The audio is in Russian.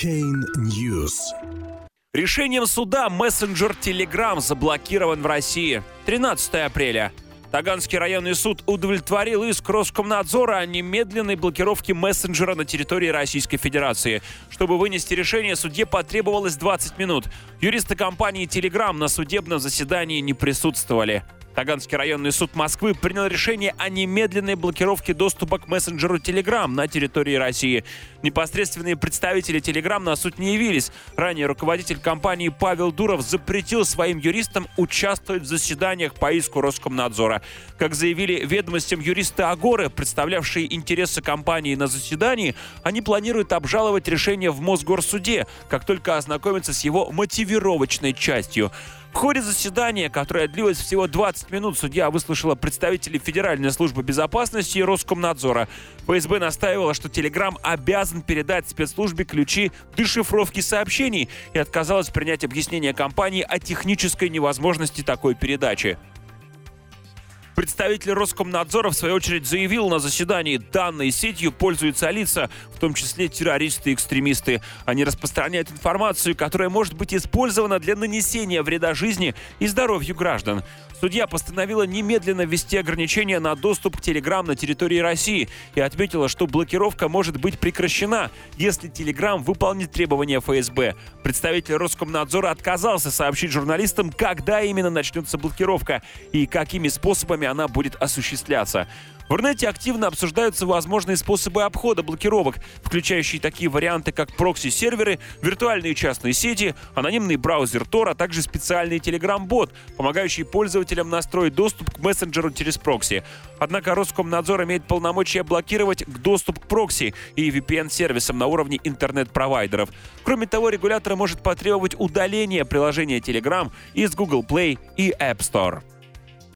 Chain News. Решением суда мессенджер Telegram заблокирован в России. 13 апреля. Таганский районный суд удовлетворил иск Роскомнадзора о немедленной блокировке мессенджера на территории Российской Федерации. Чтобы вынести решение, судье потребовалось 20 минут. Юристы компании Telegram на судебном заседании не присутствовали. Таганский районный суд Москвы принял решение о немедленной блокировке доступа к мессенджеру Telegram на территории России. Непосредственные представители Telegram на суд не явились. Ранее руководитель компании Павел Дуров запретил своим юристам участвовать в заседаниях по иску Роскомнадзора. Как заявили ведомостям юристы Агоры, представлявшие интересы компании на заседании, они планируют обжаловать решение в Мосгорсуде, как только ознакомятся с его мотивировочной частью. В ходе заседания, которое длилось всего 20 минут, судья выслушала представителей Федеральной службы безопасности и Роскомнадзора. ФСБ настаивала, что Телеграм обязан передать спецслужбе ключи дешифровки сообщений и отказалась принять объяснение компании о технической невозможности такой передачи. Представитель Роскомнадзора, в свою очередь, заявил на заседании, данной сетью пользуются лица, в том числе террористы и экстремисты. Они распространяют информацию, которая может быть использована для нанесения вреда жизни и здоровью граждан. Судья постановила немедленно ввести ограничения на доступ к Telegram на территории России и отметила, что блокировка может быть прекращена, если Telegram выполнит требования ФСБ. Представитель Роскомнадзора отказался сообщить журналистам, когда именно начнется блокировка и какими способами она будет осуществляться. В Рунете активно обсуждаются возможные способы обхода блокировок, включающие такие варианты, как прокси-серверы, виртуальные частные сети, анонимный браузер Tor, а также специальный Telegram-бот, помогающий пользователям настроить доступ к мессенджеру через прокси. Однако Роскомнадзор имеет полномочия блокировать доступ к прокси и VPN-сервисам на уровне интернет-провайдеров. Кроме того, регулятор может потребовать удаления приложения Telegram из Google Play и App Store.